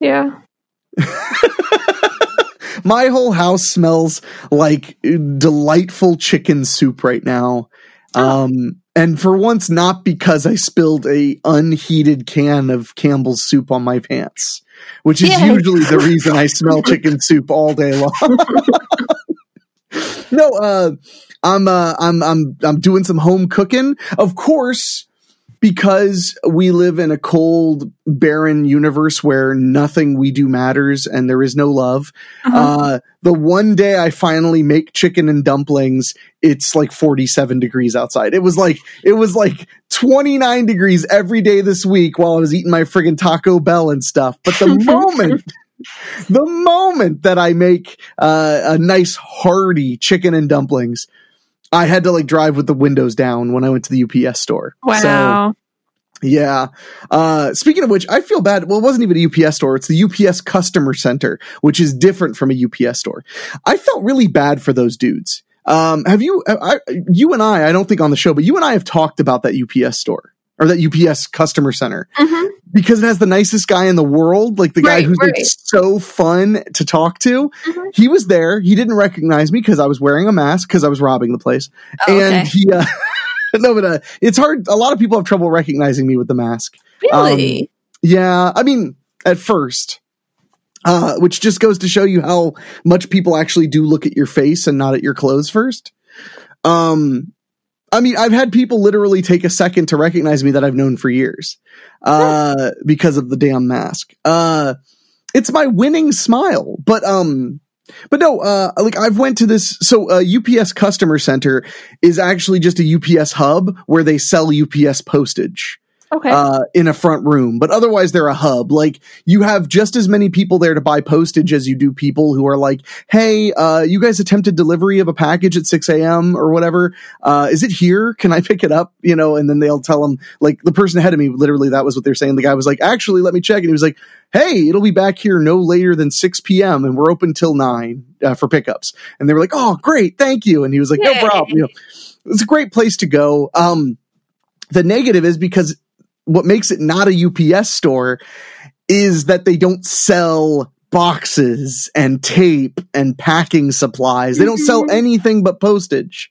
Yeah. my whole house smells like delightful chicken soup right now. Um, and for once, not because I spilled a unheated can of Campbell's soup on my pants, which is usually the reason I smell chicken soup all day long. no, uh, I'm, uh, I'm, I'm, I'm doing some home cooking. Of course, because we live in a cold, barren universe where nothing we do matters and there is no love. Uh-huh. Uh, the one day I finally make chicken and dumplings, it's like 47 degrees outside. It was like, it was like 29 degrees every day this week while I was eating my friggin' Taco Bell and stuff. But the moment, the moment that I make uh, a nice hearty chicken and dumplings, I had to like drive with the windows down when I went to the UPS store. So, Wow. yeah. Uh, speaking of which, I feel bad. Well, it wasn't even a UPS store. It's the UPS customer center, which is different from a UPS store. I felt really bad for those dudes. Um, have you, I, you and I, I don't think on the show, but you and I have talked about that UPS store or that UPS customer center Mhm. because it has the nicest guy in the world, like the guy Right, who's like so fun to talk to. Mhm. He was there. He didn't recognize me because I was wearing a mask because I was robbing the place. Oh, and okay. he, uh, no, but uh, it's hard. A lot of people have trouble recognizing me with the mask. Really? Yeah, I mean, at first, uh, which just goes to show you how much people actually do look at your face and not at your clothes first. Um, I mean, I've had people literally take a second to recognize me that I've known for years, uh, because of the damn mask. Uh, it's my winning smile, but, um, but no, uh, like I've went to this, so, uh, UPS customer center is actually just a UPS hub where they sell UPS postage okay. uh, in a front room, but otherwise they're a hub. Like you have just as many people there to buy postage as you do people who are like, "Hey, uh, you guys attempted delivery of a package at 6 a.m. or whatever. Uh, is it here? Can I pick it up?" You know, and then they'll tell them like the person ahead of me. Literally, that was what they're saying. The guy was like, "Actually, let me check," and he was like. Hey, it'll be back here no later than 6 p.m. and we're open till 9 uh, for pickups. And they were like, Oh, great. Thank you. And he was like, No problem. You know, it's a great place to go. Um, the negative is because what makes it not a UPS store is that they don't sell boxes and tape and packing supplies. They don't sell Mhm. anything but postage.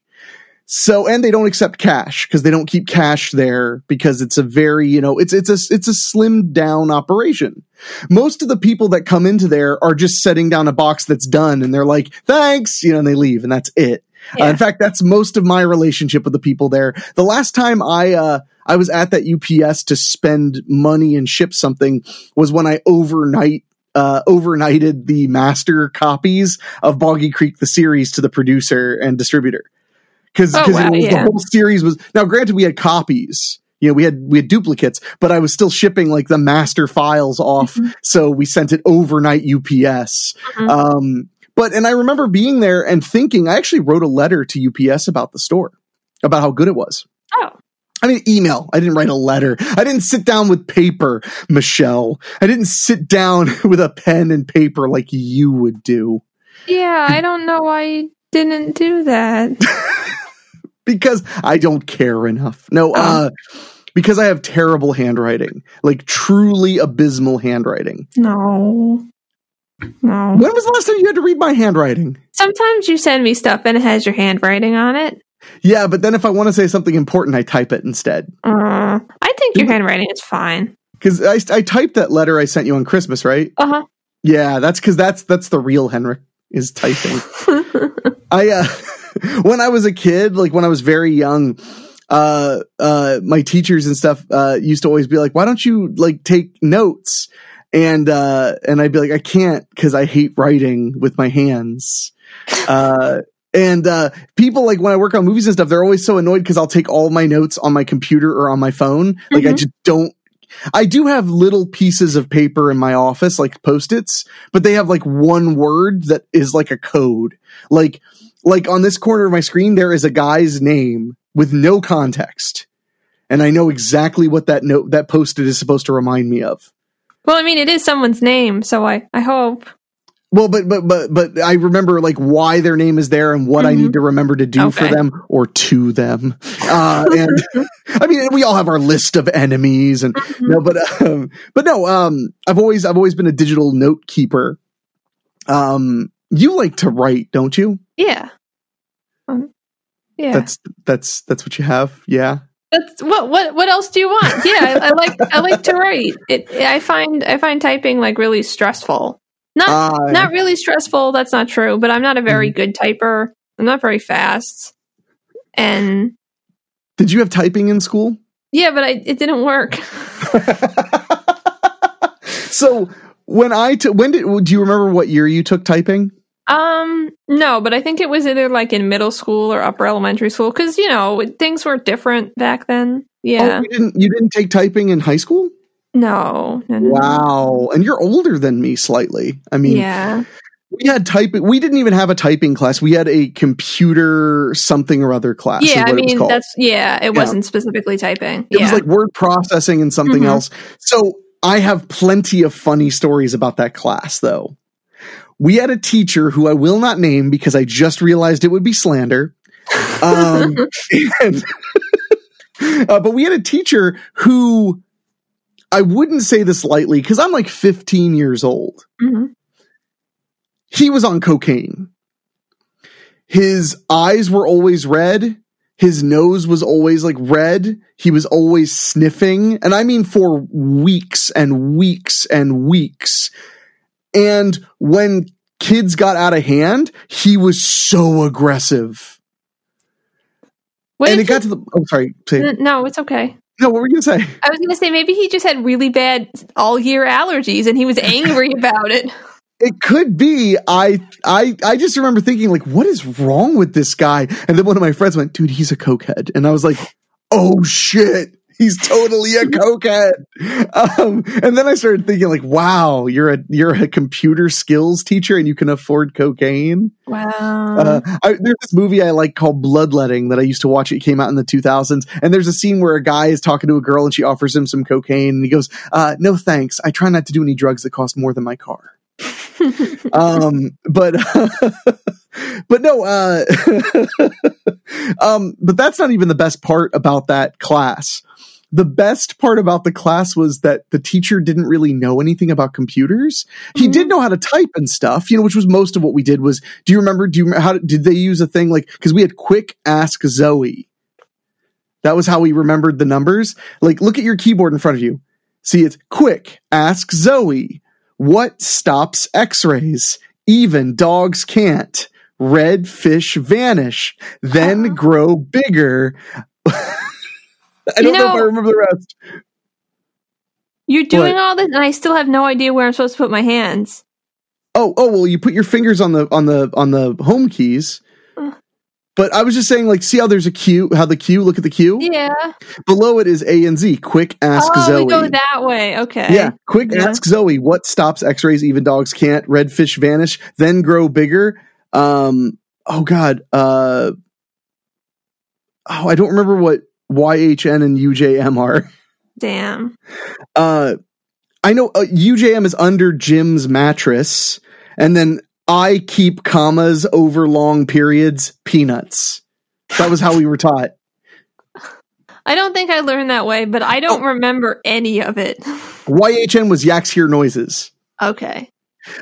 So, and they don't accept cash because they don't keep cash there because it's a very, you know, it's, it's a, it's a slimmed down operation. Most of the people that come into there are just setting down a box that's done and they're like, thanks, you know, and they leave and that's it. Uh, in fact, that's most of my relationship with the people there. The last time I, uh, I was at that UPS to spend money and ship something was when I overnight uh, overnighted the master copies of Boggy Creek the series to the producer and distributor because Oh, wow, the whole series was now granted we had copies you know we had we had duplicates but I was still shipping like the master files off Mhm. so we sent it overnight UPS Mhm. um but and I remember being there and thinking I actually wrote a letter to UPS about the store about how good it was oh. I mean, email. I didn't write a letter. I didn't sit down with paper, Michelle. I didn't sit down with a pen and paper like you would do Yeah, I don't know why you didn't do that. because I don't care enough. No, uh, because I have terrible handwriting, like truly abysmal handwriting. No. No. When was the last time you had to read my handwriting? Sometimes you send me stuff and it has your handwriting on it. Yeah, but then if I want to say something important, I type it instead. Uh, I think your handwriting is fine. Because I, I typed that letter I sent you on Christmas, right? Uh huh. Yeah, that's because that's that's the real Henrik is typing. I uh when I was a kid, like when I was very young, uh uh my teachers and stuff uh used to always be like, "Why don't you like take notes?" And uh and I'd be like, "I can't cuz I hate writing with my hands." Uh and uh people like when I work on movies and stuff, they're always so annoyed cuz I'll take all my notes on my computer or on my phone. Like I Mhm. just don't I do have little pieces of paper in my office, like post-its, but they have like one word that is like a code. Like, like on this corner of my screen, there is a guy's name with no context. And I know exactly what that note, that post-it is supposed to remind me of. Well, I mean, it is someone's name, so I, I hope. Well, but but but but I remember like why their name is there and what I Mhm. need to remember to do for them or to them. Uh, and I mean, we all have our list of enemies, and no, but um, but no, um, I've always I've always been a digital note keeper. Um, you like to write, don't you? Yeah. Um, yeah. That's that's that's what you have. Yeah. That's what what what else do you want? Yeah, I, I like I like to write. It I find I find typing like really stressful. Not Uh, not really stressful, that's not true, but I'm not a very good typer. I'm not very fast. And did you have typing in school? yeah, but I, it didn't work. so when I t- when did do you remember what year you took typing? Um, no, but I think it was either like in middle school or upper elementary school because you know things were different back then. Yeah, Oh, you didn't you didn't take typing in high school? No, no, no, no. Wow. And you're older than me slightly. I mean, yeah, we had typing. We didn't even have a typing class. We had a computer something or other class. yeah. I what it was mean, that's yeah. It Yeah. wasn't specifically typing. It yeah, was like word processing and something Mhm. else. So I have plenty of funny stories about that class, though. We had a teacher who I will not name because I just realized it would be slander. Um, and- uh, but we had a teacher who I wouldn't say this lightly because I'm like 15 years old. Mhm. he was on cocaine. His eyes were always red. His nose was always like red. He was always sniffing. And I mean for weeks and weeks and weeks. And when kids got out of hand, he was so aggressive. What and it got to the, oh, sorry. No, it's okay. No, what were you going to say? I was going to say maybe he just had really bad all year allergies and he was angry about it. It could be. I I I just remember thinking like, what is wrong with this guy? And then one of my friends went, dude, he's a cokehead, and I was like, oh shit. He's totally a cokehead. Um, and then I started thinking, like, wow, you're a you're a computer skills teacher and you can afford cocaine. Wow. Uh, I, there's this movie I like called Bloodletting that I used to watch. It came out in the 2000s, and there's a scene where a guy is talking to a girl and she offers him some cocaine, and he goes, uh, "No thanks. I try not to do any drugs that cost more than my car." um, but but no, uh, um, but that's not even the best part about that class. The best part about the class was that the teacher didn't really know anything about computers. He Mhm. did know how to type and stuff, you know, which was most of what we did. Was do you remember? Do you how did they use a thing like because we had quick ask Zoe. That was how we remembered the numbers. Like, look at your keyboard in front of you. See, it's quick ask Zoe. What stops X-rays? Even dogs can't. Red fish vanish, then grow bigger. I You don't know, if I know- remember the rest. You're doing all this, and I still have no idea where I'm supposed to put my hands. Oh, oh well, you put your fingers on the on the on the home keys. But I was just saying, like, see how there's a Q, how the Q, look at the Q. Yeah. Below it is A and Z. Quick ask oh, Zoe. go that way. Okay. Yeah, quick Yeah. ask Zoe. What stops X-rays? Even dogs can't. Red fish vanish, then grow bigger. Um. Oh God. Uh. Oh, I don't remember what YHN and UJM are. Damn. Uh, I know uh, UJM is under Jim's mattress, and then I keep commas over long periods. Peanuts. That was how we were taught. I don't think I learned that way, but I Oh. don't remember any of it. YHN was yaks hear noises. Okay.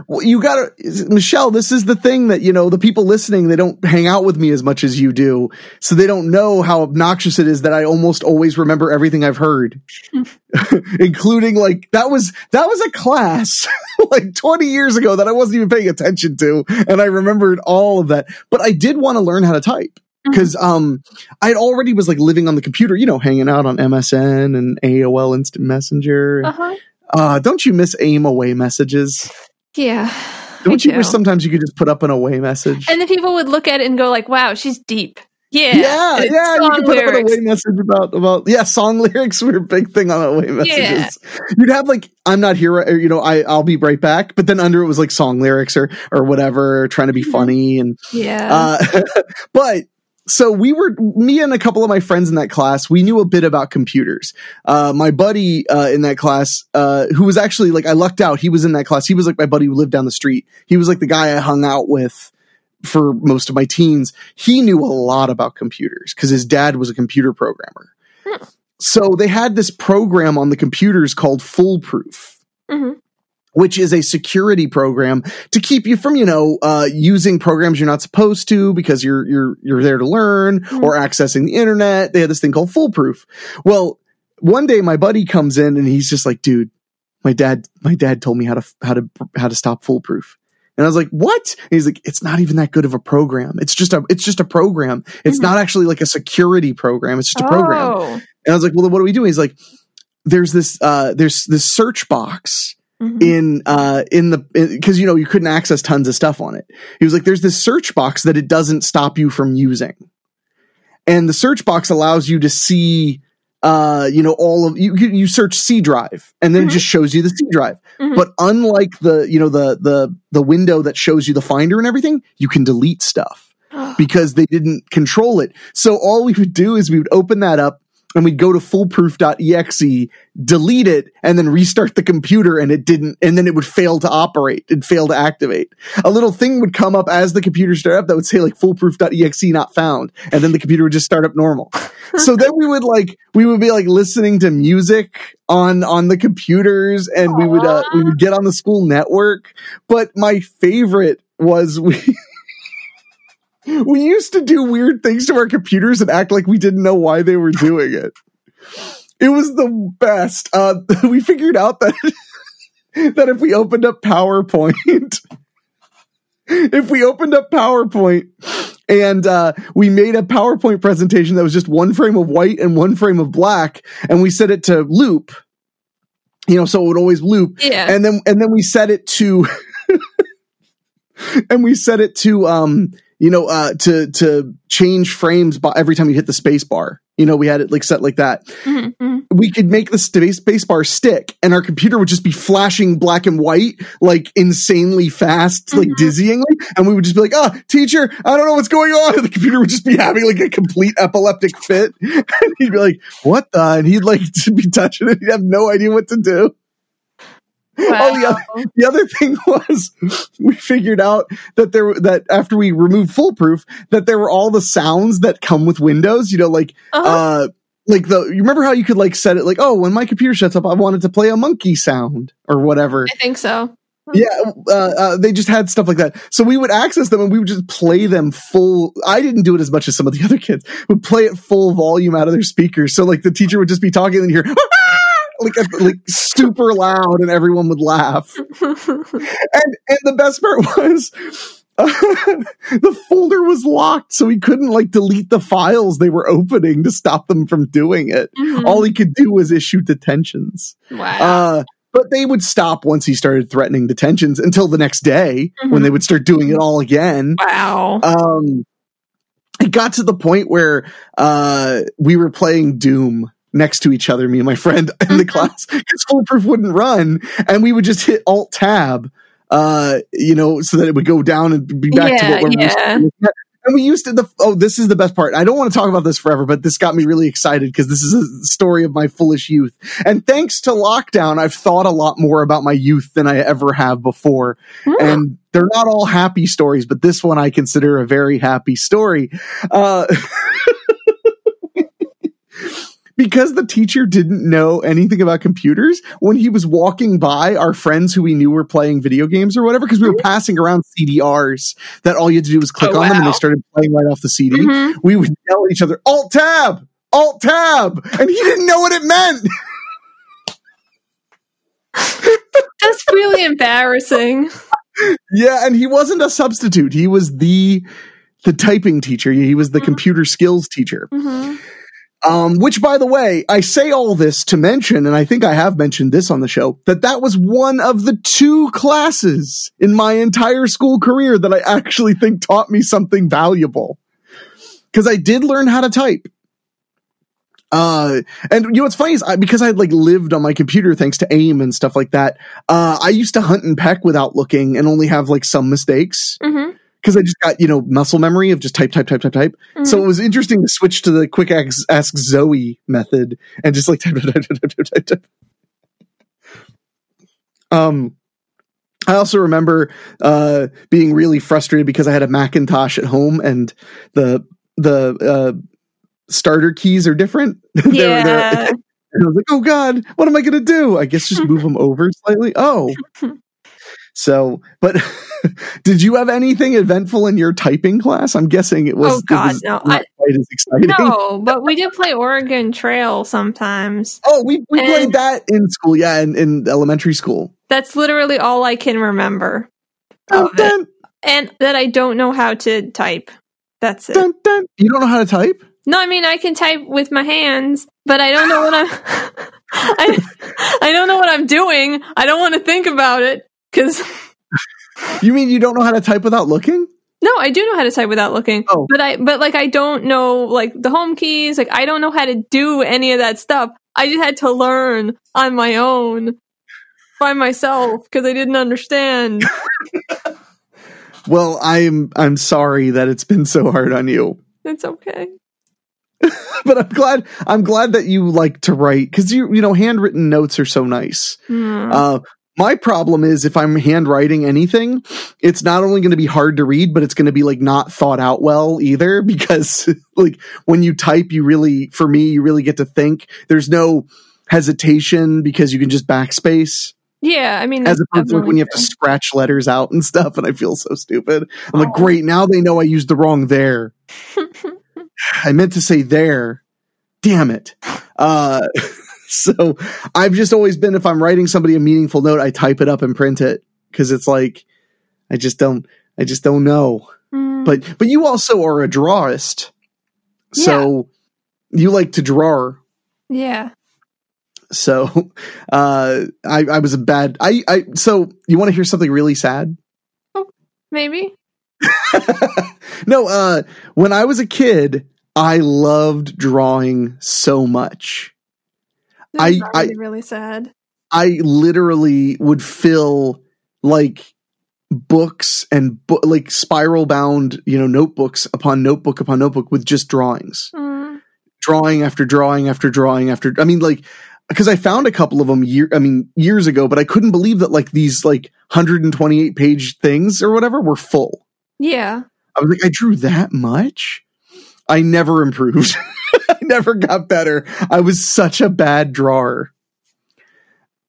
Well, you gotta, Michelle, this is the thing that, you know, the people listening, they don't hang out with me as much as you do. So they don't know how obnoxious it is that I almost always remember everything I've heard. Including like, that was, that was a class like 20 years ago that I wasn't even paying attention to. And I remembered all of that. But I did want to learn how to type. Cause, um, I already was like living on the computer, you know, hanging out on MSN and AOL Instant Messenger. Uh huh. Uh, don't you miss aim away messages? Yeah. Don't I you wish sometimes you could just put up an away message? And the people would look at it and go like, "Wow, she's deep." Yeah, yeah, yeah. You could put up an lyrics. away message about about yeah, song lyrics were a big thing on away messages. Yeah. You'd have like I'm not here, or, you know, I I'll be right back, but then under it was like song lyrics or or whatever, trying to be Mhm. funny and Yeah. uh, but so we were me and a couple of my friends in that class. We knew a bit about computers. Uh, my buddy uh, in that class, uh, who was actually like I lucked out. He was in that class. He was like my buddy who lived down the street. He was like the guy I hung out with for most of my teens. He knew a lot about computers because his dad was a computer programmer. Hmm. So they had this program on the computers called Foolproof Mhm. Which is a security program to keep you from, you know, uh, using programs you're not supposed to because you're you're you're there to learn Mhm. or accessing the internet. They had this thing called Foolproof. Well, one day my buddy comes in and he's just like, "Dude, my dad my dad told me how to how to how to stop Foolproof." And I was like, "What?" And he's like, "It's not even that good of a program. It's just a it's just a program. It's Mhm. not actually like a security program. It's just a program." Oh. And I was like, "Well, then what are we doing?" He's like, "There's this uh there's this search box Mhm. in uh in the because you know you couldn't access tons of stuff on it he was like there's this search box that it doesn't stop you from using and the search box allows you to see uh you know all of you you search c drive and then Mhm. it just shows you the c drive Mhm. but unlike the you know the the the window that shows you the finder and everything you can delete stuff because they didn't control it. So all we would do is we would open that up and we'd go to foolproof.exe, delete it, and then restart the computer and it didn't, and then it would fail to operate. It'd fail to activate. A little thing would come up as the computer started up that would say like foolproof.exe not found. And then the computer would just start up normal. so then we would like, we would be like listening to music on, on the computers and we would, uh, we would get on the school network. But my favorite was we, we used to do weird things to our computers and act like we didn't know why they were doing it. It was the best. Uh, we figured out that that if we opened up PowerPoint, if we opened up PowerPoint and uh, we made a PowerPoint presentation that was just one frame of white and one frame of black, and we set it to loop, you know, so it would always loop, Yeah. and then and then we set it to and we set it to um you know uh to to change frames by every time you hit the space bar. You know we had it like set like that. Mhm, mhm. we could make the space space bar stick and our computer would just be flashing black and white like insanely fast like Mhm. dizzyingly. And we would just be like ah teacher i don't know what's going on. And the computer would just be having like a complete epileptic fit. And he'd be like what the? And he'd like to be touching it. He'd have no idea what to do Oh, the Wow. the other thing was we figured out that there that after we removed foolproof that there were all the sounds that come with windows you know like Uh-huh. uh like the you remember how you could like set it like oh when my computer shuts up i wanted to play a monkey sound or whatever I think so. yeah uh, uh, they just had stuff like that so we would access them and we would just play them full i didn't do it as much as some of the other kids would play it full volume out of their speakers so like the teacher would just be talking and hear like like super loud and everyone would laugh and and the best part was the folder was locked so he couldn't like delete the files they were opening to stop them from doing it Mhm. all he could do was issue detentions wow. uh but they would stop once he started threatening detentions until the next day when Mhm. they would start doing it all again wow. um it got to the point where uh we were playing doom next to each other me and my friend in the Mhm. class because foolproof wouldn't run and we would just hit alt tab uh you know so that it would go down and be back to Yeah, what we're used to. and we used to the oh this is the best part i don't want to talk about this forever but this got me really excited because this is a story of my foolish youth and thanks to lockdown i've thought a lot more about my youth than i ever have before Hmm. and they're not all happy stories, but this one I consider a very happy story. Uh, because the teacher didn't know anything about computers, when he was walking by our friends who we knew were playing video games or whatever, because we were passing around CDRs that all you had to do was click Oh, on them and they started playing right off the CD. Mhm. We would yell at each other, Alt Tab! Alt Tab! And he didn't know what it meant. That's really embarrassing. Yeah, and he wasn't a substitute. He was the the typing teacher. He was the Mhm. computer skills teacher. Mhm. Um, which, by the way, I say all this to mention, and I think I have mentioned this on the show, that that was one of the two classes in my entire school career that I actually think taught me something valuable. because I did learn how to type. Uh, and you know what's funny is I, because I had like lived on my computer thanks to AIM and stuff like that. Uh, I used to hunt and peck without looking and only have like some mistakes hmm because I just got you know muscle memory of just type type type type type. So it was interesting to switch to the quick ask, ask Zoe method and just like type type type type type type. type. Um, I also remember uh, being really frustrated because I had a Macintosh at home and the the uh, starter keys are different. They're- they're- yeah. and I was like, oh God, what am I going to do? I guess just move them over slightly. Oh. So, but did you have anything eventful in your typing class? I'm guessing it was, Oh, God, was no. not I- quite as exciting. no, but we did play Oregon Trail sometimes. Oh, we, we And- played that in school. Yeah, in, in elementary school. That's literally all I can remember. Dun, dun, And that I don't know how to type. That's it. dun. You don't know how to type? No, I mean I can type with my hands, but I don't know what I'm I, I don't know what I'm doing. I don't want to think about it cuz You mean you don't know how to type without looking? No, I do know how to type without looking. Oh. But I but like I don't know like the home keys, like I don't know how to do any of that stuff. I just had to learn on my own by myself because I didn't understand. Well, I'm I'm sorry that it's been so hard on you. It's okay. But I'm glad I'm glad that you like to write cuz you you know handwritten notes are so nice. Hmm. Uh, my problem is if I'm handwriting anything, it's not only going to be hard to read, but it's going to be like not thought out well either because like when you type, you really, for me, you really get to think. There's no hesitation because you can just backspace yeah, I mean as opposed to like when you have to scratch letters out and stuff. And I feel so stupid. I'm like, Oh. great. Now they know I used the wrong there. I meant to say there. Damn it. Uh, so I've just always been, if I'm writing somebody a meaningful note, I type it up and print it because it's like, I just don't, I just don't know. Hmm. But, but you also are a drawist. So you like to draw. yeah. So, uh, I, I was a bad, I, I, so you want to hear something really sad? Oh, Maybe. no, uh, when I was a kid, I loved drawing so much. I- I- really sad. I literally would fill like books and bo- like spiral bound, you know, notebooks upon notebook upon notebook with just drawings, Hmm. drawing after drawing after drawing after. I mean, like because I found a couple of them year, I mean, years ago, but I couldn't believe that like these like 128 page things or whatever were full. Yeah. I was like, I drew that much. I never improved. I never got better. I was such a bad drawer.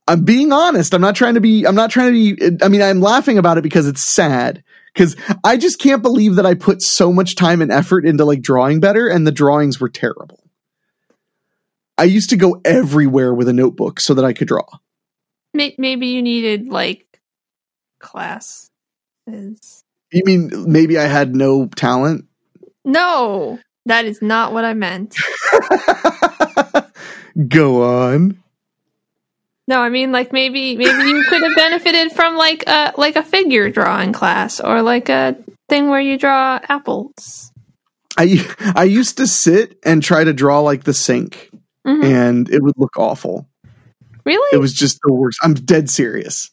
I'm being honest. I'm not trying to be, I'm not trying to be, I mean, I'm laughing about it because it's sad. Cause I just can't believe that I put so much time and effort into like drawing better and the drawings were terrible. I used to go everywhere with a notebook so that I could draw. Maybe you needed like classes. You mean maybe I had no talent? No, that is not what I meant. go on. No, I mean like maybe maybe you could have benefited from like a like a figure drawing class or like a thing where you draw apples. I I used to sit and try to draw like the sink, Mhm. and it would look awful. Really? It was just the worst. I'm dead serious.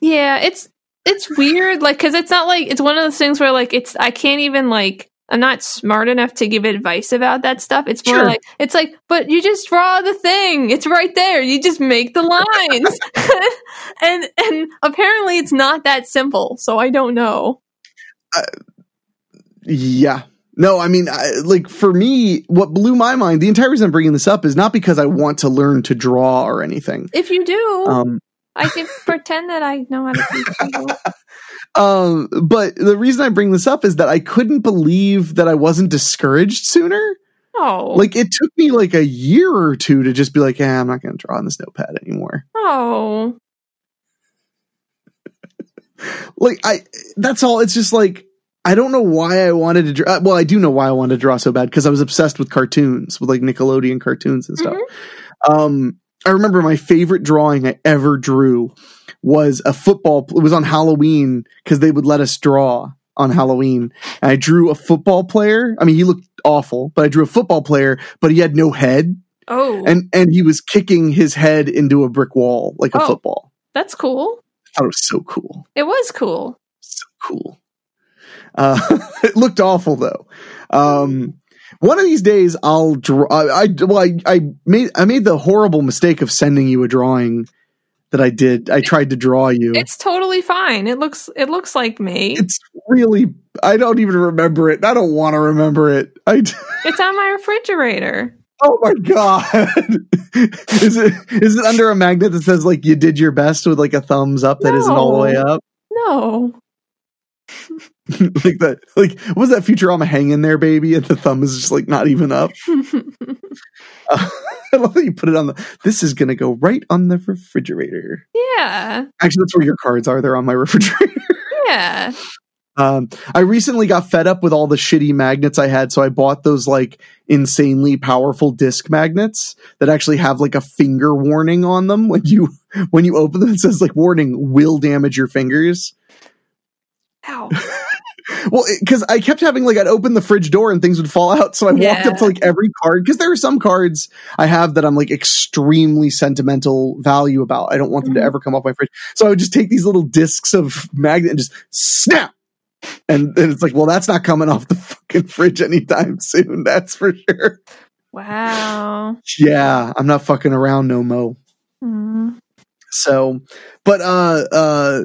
yeah, it's it's weird like cuz it's not like it's one of those things where like it's I can't even like I'm not smart enough to give advice about that stuff. It's more Sure. like it's like but you just draw the thing. It's right there. You just make the lines. and and apparently it's not that simple. So I don't know. Yeah. No, I mean, I, like for me, what blew my mind, the entire reason I'm bringing this up is not because I want to learn to draw or anything. If you do, Um, I can pretend that I know how to do it. Um, but the reason I bring this up is that I couldn't believe that I wasn't discouraged sooner. Oh. Like it took me like a year or two to just be like, yeah, I'm not going to draw on this notepad anymore. oh. like I that's all it's just like I don't know why I wanted to draw well I do know why I wanted to draw so bad because I was obsessed with cartoons with like Nickelodeon cartoons and stuff. Um I remember my favorite drawing I ever drew was a football it was on Halloween cuz they would let us draw on Halloween. And I drew a football player. I mean, he looked awful, but I drew a football player, but he had no head, Oh, and and he was kicking his head into a brick wall like a Oh. football. that's cool. I thought it was so cool, It was cool. so cool. Uh, it looked awful though. Um, one of these days, I'll draw. I, I well, I, I made I made the horrible mistake of sending you a drawing that I did. I tried to draw you. It's totally fine. It looks it looks like me. It's really. I don't even remember it. I don't want to remember it. I. It's on my refrigerator. Oh my god! is it is it under a magnet that says like you did your best with like a thumbs up that not all the way up? No. like that like what was that Futurama hang in there baby and the thumb is just like not even up. Uh, I love that you put it on the this is gonna go right on the refrigerator. yeah. Actually that's where your cards are, they're on my refrigerator. Yeah. Um, I recently got fed up with all the shitty magnets I had, so I bought those like insanely powerful disc magnets that actually have like a finger warning on them when you when you open them. It says like warning will damage your fingers. Ow. Well, because I kept having like I'd open the fridge door and things would fall out, so I walked up to like every card because there are some cards I have that I'm like extremely sentimental value about. I don't want them to Mhm. ever come off my fridge, so I would just take these little discs of magnet and just snap. And then it's like, well, that's not coming off the fucking fridge anytime soon. That's for sure. Wow. Yeah, I'm not fucking around no mo. Mm. So, but uh, uh,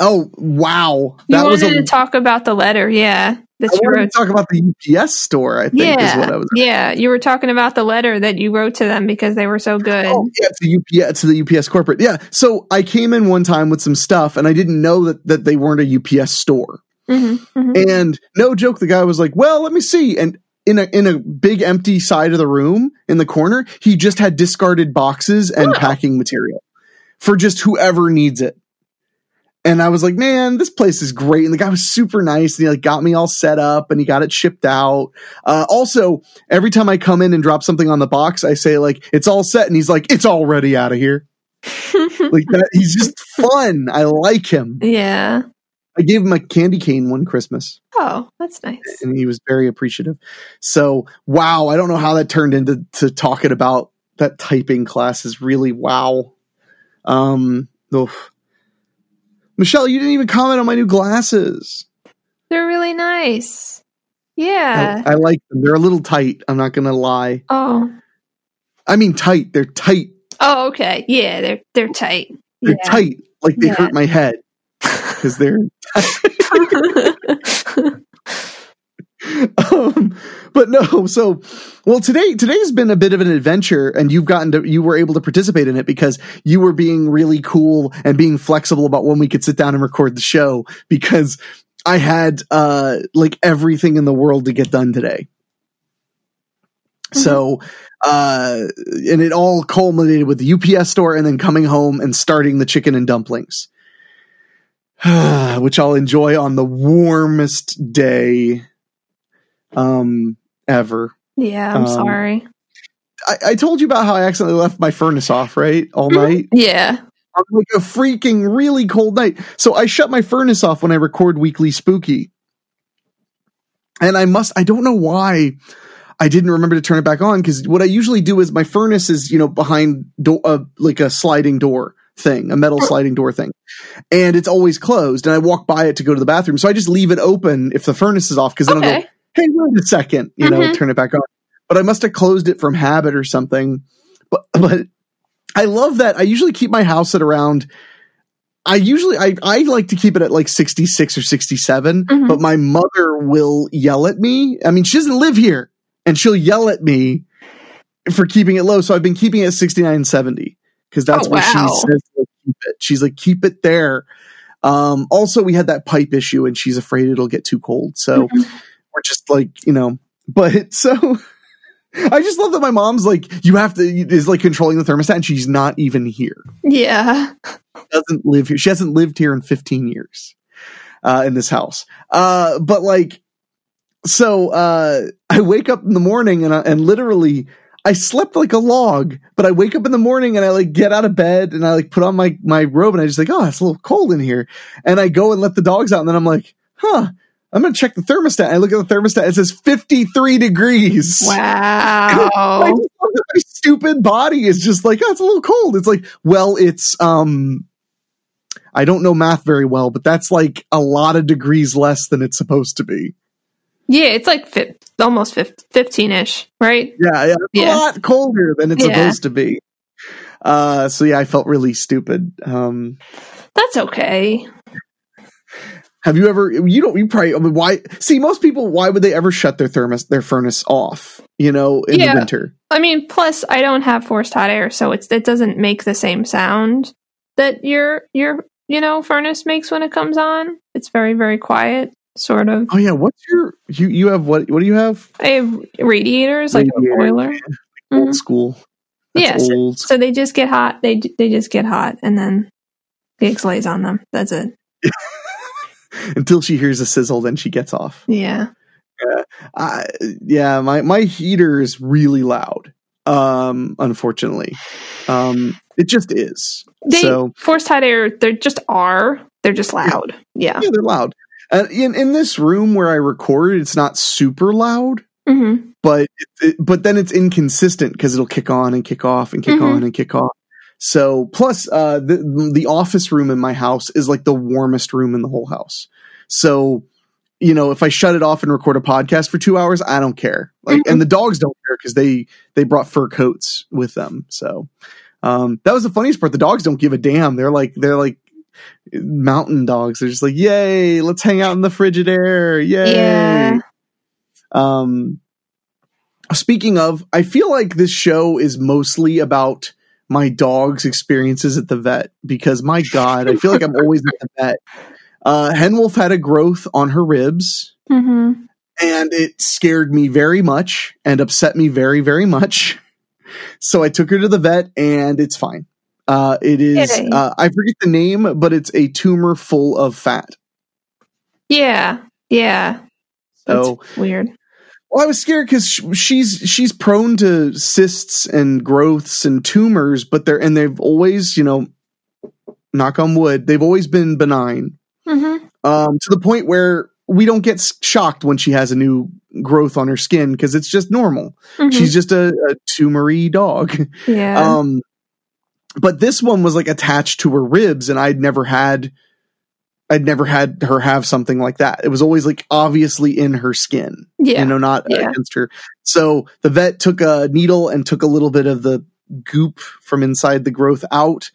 oh wow, You wanted was a. to talk about the letter, yeah. That I you wrote. to talk about the UPS store. I think is Yeah, what I was. yeah. You were talking about the letter that you wrote to them because they were so good. Oh yeah, to UPS to the UPS corporate. Yeah. So I came in one time with some stuff, and I didn't know that that they weren't a UPS store. Mhm, mhm. And no joke, the guy was like, "Well, let me see." And in a in a big empty side of the room in the corner, he just had discarded boxes and Oh. packing material for just whoever needs it. And I was like, "Man, this place is great." And the guy was super nice, and he like got me all set up, and he got it shipped out. Uh, also, every time I come in and drop something on the box, I say like, "It's all set," and he's like, "It's already out of here." Like that, he's just fun. I like him. yeah. I gave him a candy cane one Christmas Oh, that's nice. and he was very appreciative. So, wow, I don't know how that turned into to talking about that typing class is really wow. Um, oof. Michelle, you didn't even comment on my new glasses. They're really nice. Yeah. I, I like them. They're a little tight. I'm not gonna lie. oh. I mean, tight. They're tight. Oh, okay. Yeah, they're they're tight. They're Yeah. tight. Like they Yeah. hurt my head because they're. um, but no, so well today today's been a bit of an adventure, and you've gotten to you were able to participate in it because you were being really cool and being flexible about when we could sit down and record the show because I had uh like everything in the world to get done today. So, uh, and it all culminated with the UPS store and then coming home and starting the chicken and dumplings, which I'll enjoy on the warmest day, um, ever. yeah, I'm Um, sorry. I, I told you about how I accidentally left my furnace off, right? All night Yeah. on like a freaking really cold night. So I shut my furnace off when I record Weekly Spooky. And I must, I don't know why I didn't remember to turn it back on because what I usually do is my furnace is, you know, behind do- uh, like a sliding door thing, a metal sliding door thing. And it's always closed. And I walk by it to go to the bathroom. So I just leave it open if the furnace is off because then I'll go, Okay. Hey, wait a second, you know, Mhm. turn it back on. But I must have closed it from habit or something. But but I love that. I usually keep my house at around. I usually I I like to keep it at like sixty six or sixty Mhm. but my mother will yell at me. I mean, she doesn't live here, and she'll yell at me for keeping it low. So I've been keeping it at 69, 70 because that's Oh, where she says to keep it. She's like, keep it there. Um, also, we had that pipe issue, and she's afraid it'll get too cold. So Mhm. We're just like, you know, but so. I just love that my mom's like, you have to, is like controlling the thermostat, and she's not even here Yeah. doesn't live here. She hasn't lived here in 15 years uh, in this house. Uh, but like, so uh, I wake up in the morning and I, and literally I slept like a log. But I wake up in the morning and I like get out of bed and I like put on my my robe and I just like, oh, it's a little cold in here. And I go and let the dogs out and then I'm like, huh. I'm going to check the thermostat. I look at the thermostat. It says 53 degrees. Wow. I just love that my stupid body is just like, oh, it's a little cold. It's like, well, it's, um, I don't know math very well, but that's like a lot of degrees less than it's supposed to be. yeah, it's like fi- almost 15 ish, right? Yeah, yeah, Yeah. a lot colder than it's Yeah. supposed to be. Uh, so yeah, I felt really stupid. Um, That's okay. Have you ever? You don't. You probably. I mean, why? See, most people. Why would they ever shut their thermos, their furnace off? You know, in Yeah. the winter. I mean, plus I don't have forced hot air, so it's it doesn't make the same sound that your your you know furnace makes when it comes on. It's very very quiet, sort of. Oh yeah, what's your? You you have what? What do you have? I have radiators like a boiler. Old Mhm. school. Yes. old. So they just get hot. They they just get hot, and then Gigs lays on them. That's it. Until she hears a sizzle, then she gets off. Yeah. I yeah, my my heater is really loud. Um, unfortunately, um, it just is. They so forced hot air. They just are. They're just loud. Yeah. yeah, they're loud. And in in this room where I record, it's not super loud, hmm but it, but then it's inconsistent because it'll kick on and kick off and kick Mhm. on and kick off. So plus, uh, the the office room in my house is like the warmest room in the whole house. So you know, if I shut it off and record a podcast for two hours, I don't care. Like, Mhm. and the dogs don't care because they they brought fur coats with them. So um, that was the funniest part. The dogs don't give a damn. They're like they're like mountain dogs. They're just like, yay, let's hang out in the frigid air. Yay. Yeah. Um, speaking of, I feel like this show is mostly about my dog's experiences at the vet because my God, I feel like I'm always at the vet. Uh, Henwolf had a growth on her ribs hmm and it scared me very much and upset me very, very much. So I took her to the vet and it's fine. Uh, it is, uh, I forget the name, but it's a tumor full of fat. Yeah. Yeah. That's So weird. Well, I was scared because she's she's prone to cysts and growths and tumors, but they're and they've always, you know, knock on wood, they've always been benign. hmm Um, to the point where we don't get shocked when she has a new growth on her skin because it's just normal. hmm She's just a, a tumory dog. yeah. Um, but this one was like attached to her ribs, and I'd never had, I'd never had her have something like that. It was always like obviously in her skin yeah. you know, not Yeah. against her. So the vet took a needle and took a little bit of the goop from inside the growth out,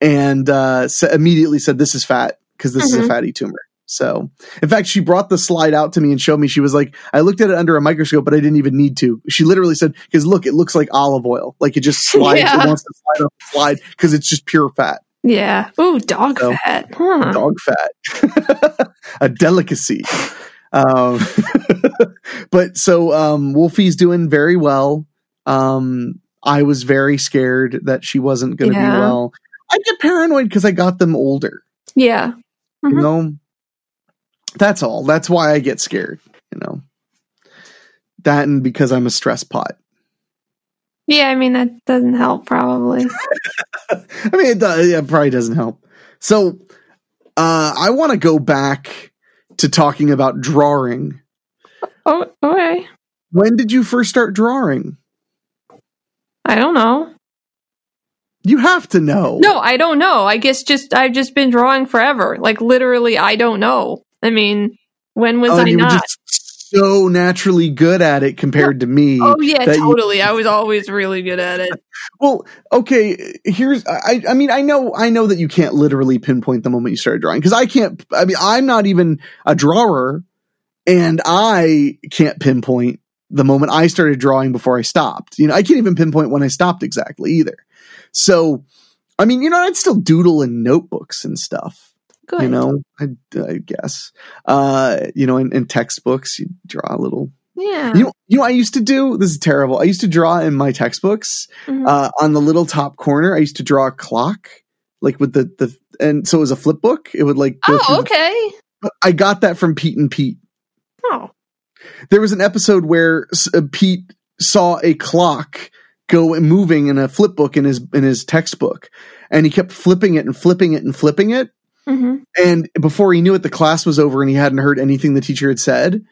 and uh, immediately said, "This is fat because this is Mhm. a fatty tumor." So, in fact, she brought the slide out to me and showed me. She was like, "I looked at it under a microscope, but I didn't even need to." She literally said, "Because look, it looks like olive oil. Like it just slides. Yeah. It wants to slide up the slide because it's just pure fat, yeah. Ooh, dog So, fat. Huh. dog fat, a delicacy." Um, but so um, Wolfie's doing very well. Um, I was very scared that she wasn't going to Yeah. be well. I get paranoid because I got them older. Yeah. You Mhm. know, that's all. That's why I get scared. You know, that and because I'm a stress pot. Yeah. I mean, that doesn't help, probably. I mean, it, does, it probably doesn't help. So, uh, I want to go back to talking about drawing. oh, okay. When did you first start drawing? I don't know. You have to know. No, I don't know. I guess just I've just been drawing forever. Like literally, I don't know. I mean, when was oh, I not? just so naturally good at it compared to me. oh yeah, that you- totally. I was always really good at it. Well, okay, here's I I mean I know I know that you can't literally pinpoint the moment you started drawing because I can't I mean I'm not even a drawer and I can't pinpoint the moment I started drawing before I stopped. You know, I can't even pinpoint when I stopped exactly either. So, I mean, you know, I'd still doodle in notebooks and stuff. Good. You know, I, I guess. Uh, you know, in, in textbooks, you draw a little Yeah. you know, you know, I used to do this is terrible. I used to draw in my textbooks Mhm. uh, on the little top corner. I used to draw a clock, like with the the, and so it was a flip book. It would like. oh, the- okay. I got that from Pete and Pete. Oh, There was an episode where uh, Pete saw a clock go moving in a flip book in his in his textbook, and he kept flipping it and flipping it and flipping it. Hmm And before he knew it, the class was over and he hadn't heard anything the teacher had said.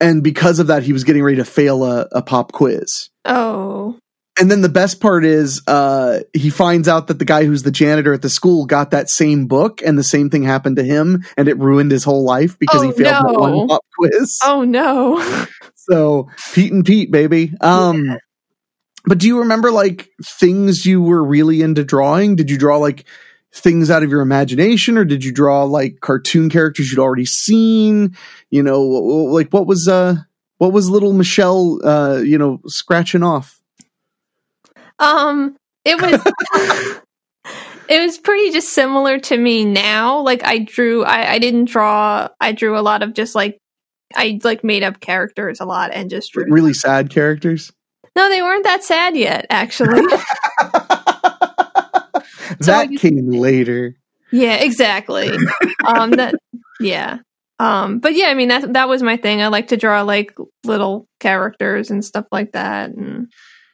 And because of that, he was getting ready to fail a, a pop quiz. Oh. And then the best part is uh, he finds out that the guy who's the janitor at the school got that same book and the same thing happened to him and it ruined his whole life because he Oh, failed that no. one pop quiz. Oh no. So Pete and Pete, baby. Um, But do you remember like things you were really into drawing? Did you draw like things out of your imagination or did you draw like cartoon characters you'd already seen? You know, like what was uh what was little Michelle uh you know scratching off? Um, it was it was pretty just similar to me now. Like I drew, I, I didn't draw. I drew a lot of just like I like made up characters a lot and just drew. Really sad characters? No, they weren't that sad yet. Actually, So that came later. yeah, exactly. um, that yeah. Um, but yeah, I mean that that was my thing. I like to draw like little characters and stuff like that. And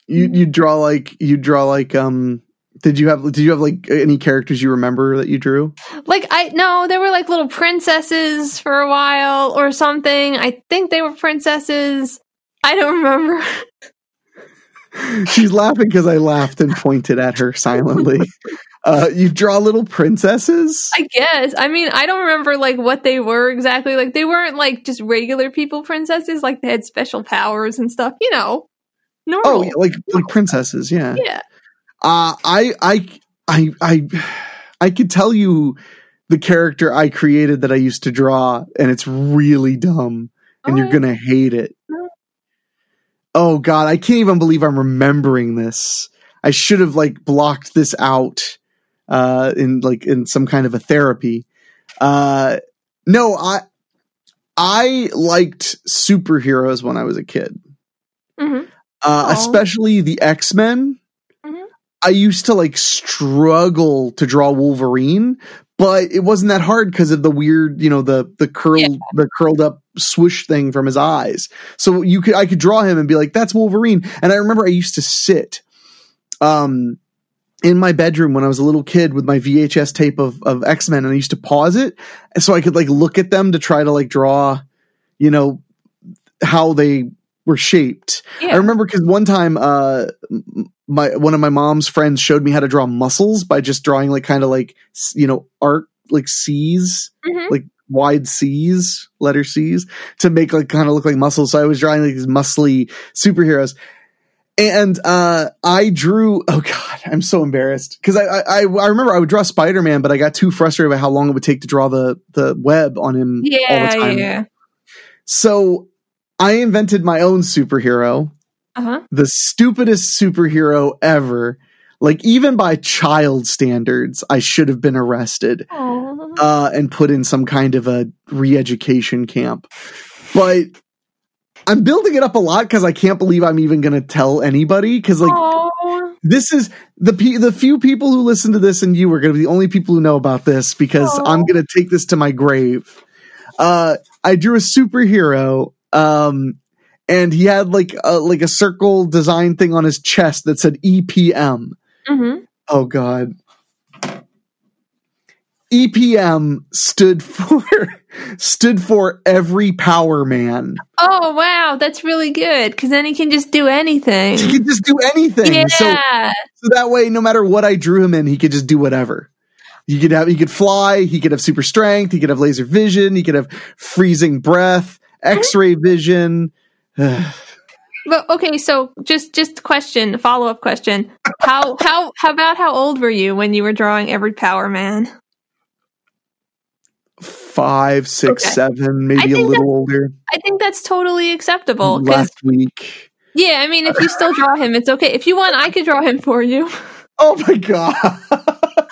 You you draw like you draw like um did you have did you have like any characters you remember that you drew? like I no, there were like little princesses for a while or something. I think they were princesses. I don't remember. She's laughing because I laughed and pointed at her silently. Uh, you draw little princesses? I guess. I mean, I don't remember like what they were exactly. Like they weren't like just regular people princesses. Like they had special powers and stuff. You know, normal. Oh, yeah, like like princesses, yeah. yeah. Uh, I I I I I could tell you the character I created that I used to draw, and it's really dumb, and Oh, you're gonna hate it. Oh God, I can't even believe I'm remembering this. I should have like blocked this out uh, in like in some kind of a therapy. Uh, no, I I liked superheroes when I was a kid Mhm. uh, especially the X Men. Mhm. I used to like struggle to draw Wolverine, but it wasn't that hard because of the weird, you know, the the curled Yeah. the curled up swoosh thing from his eyes. So you could I could draw him and be like, that's Wolverine. And I remember I used to sit um in my bedroom when I was a little kid with my VHS tape of of X Men, and I used to pause it so I could like look at them to try to like draw, you know, how they were shaped. Yeah. I remember because one time, uh, my one of my mom's friends showed me how to draw muscles by just drawing like kind of like you know art like C's, Mhm. like wide C's, letter C's, to make like kind of look like muscles. So I was drawing like these muscly superheroes. And uh, I drew. Oh God, I'm so embarrassed because I, I I remember I would draw Spider Man, but I got too frustrated by how long it would take to draw the the web on him all the Yeah. time. Yeah. So I invented my own superhero, Uh huh. the stupidest superhero ever. Like even by child standards, I should have been arrested uh, and put in some kind of a re-education camp. But I'm building it up a lot because I can't believe I'm even going to tell anybody. Because like. This is the pe- the few people who listen to this and you are going to be the only people who know about this because Aw. I'm going to take this to my grave. Uh, I drew a superhero, um, and he had like a, like a circle design thing on his chest that said EPM. hmm Oh God. EPM stood for stood for every power man. Oh wow, that's really good because then he can just do anything. He could just do anything. Yeah. So So that way, no matter what I drew him in, he could just do whatever. He could have, he could fly, he could have super strength, he could have laser vision, he could have freezing breath, X-ray vision. But okay, so just just question, follow up question. How how how about how old were you when you were drawing every Power Man? Five, six, Okay. seven, maybe a little older. I think that's totally acceptable. Last week. yeah, I mean, if you still draw him, it's okay. If you want, I could draw him for you. Oh my god.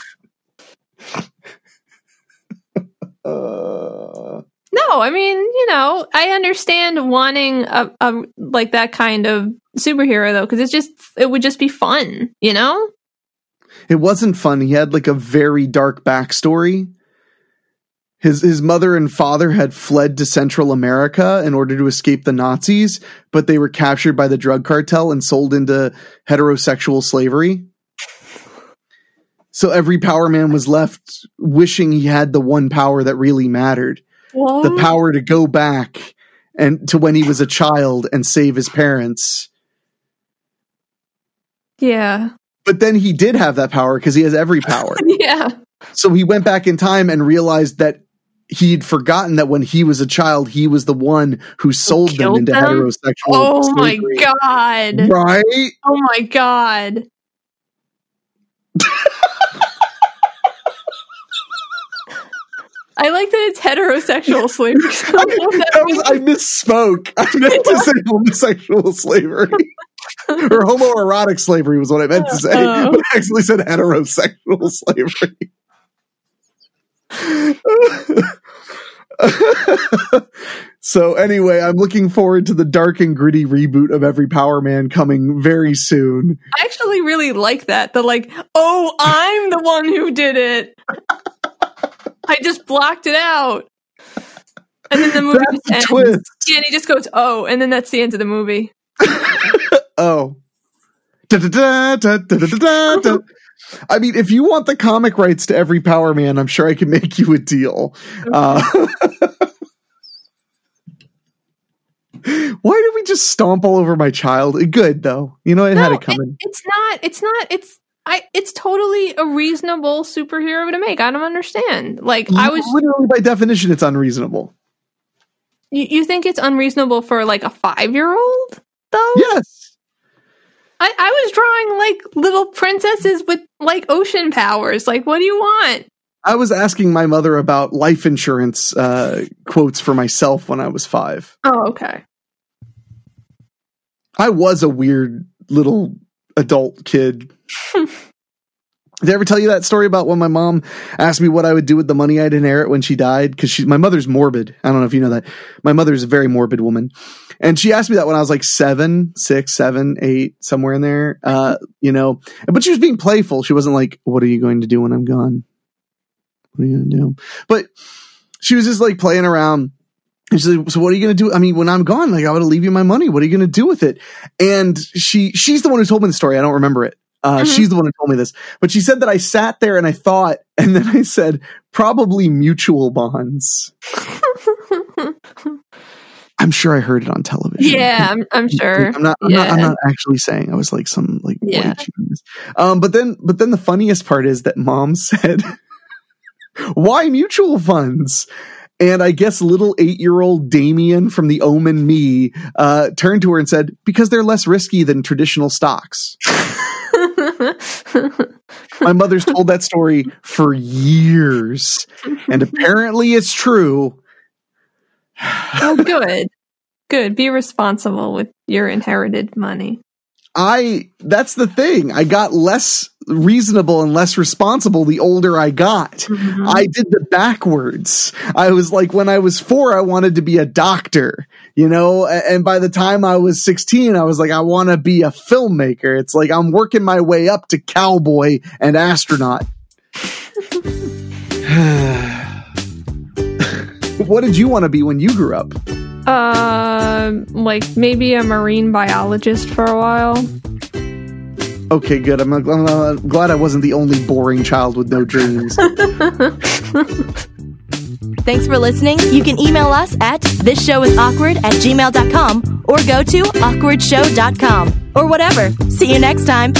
uh, No, I mean, you know, I understand wanting a, a like that kind of superhero though, because it's just it would just be fun, you know. it wasn't fun. He had like a very dark backstory. His his mother and father had fled to Central America in order to escape the Nazis, but they were captured by the drug cartel and sold into heterosexual slavery. So every Power Man was left wishing he had the one power that really mattered What? the power to go back and to when he was a child and save his parents. Yeah. But then he did have that power because he has every power. Yeah. so he went back in time and realized that he'd forgotten that when he was a child, he was the one who sold them into them? heterosexual. Oh my god. Right? Oh my god. I like that it's heterosexual slavery. That was, I misspoke. I meant to say homosexual slavery. or homoerotic slavery was what I meant to uh, say. Oh. But I actually said heterosexual slavery. so anyway, I'm looking forward to the dark and gritty reboot of Every Power Man coming very soon. I actually really like that. The like, oh, I'm the one who did it. I just blocked it out. And then the movie That's just the ends. Yeah, and he just goes, oh, and then that's the end of the movie. Oh. Da-da-da, da-da-da-da-da. I mean, if you want the comic rights to every Power Man, I'm sure I can make you a deal. Uh, why did we just stomp all over my child? Good though, you know it had it coming. It's not. It's not. It's. I. It's totally a reasonable superhero to make. I don't understand. Like I was. literally by definition, it's unreasonable. You, you think it's unreasonable for like a five year old though? Yes, I, I was drawing like little princesses with like ocean powers. Like, what do you want? I was asking my mother about life insurance uh, quotes for myself when I was five. Oh, okay. I was a weird little adult kid. Did I ever tell you that story about when my mom asked me what I would do with the money I'd inherit when she died? Because my mother's morbid. I don't know if you know that. My mother's a very morbid woman, and she asked me that when I was like seven, six, seven, eight, somewhere in there. Uh, you know, but she was being playful. She wasn't like, "What are you going to do when I'm gone? What are you going to do?" But she was just like playing around. And she's like, so what are you going to do? I mean, when I'm gone, like I would leave you my money. What are you going to do with it? And she, she's the one who told me the story. I don't remember it. Uh, Mhm. She's the one who told me this, but she said that I sat there and I thought, and then I said, probably mutual bonds. I'm sure I heard it on television. yeah, I'm, I'm sure. I'm not, I'm not. I'm not actually saying. I was like some like Yeah. Um, but then, but then the funniest part is that mom said, "Why mutual funds?" And I guess little eight year old Damien from the Omen me uh, turned to her and said, "Because they're less risky than traditional stocks." My mother's told that story for years, and apparently it's true. oh, good. Good. Be responsible with your inherited money. I that's the thing. I got less reasonable and less responsible the older I got. I did the backwards. I was like when I was 4 I wanted to be a doctor, you know, and by the time I was 16 I was like I want to be a filmmaker. It's like I'm working my way up to cowboy and astronaut. what did you want to be when you grew up? Um, like maybe a marine biologist for a while. Okay, good. I'm, I'm, I'm glad I wasn't the only boring child with no dreams. Thanks for listening. You can email us at thisshowis.awkward at gmail.com or go to awkwardshow.com or whatever. See you next time.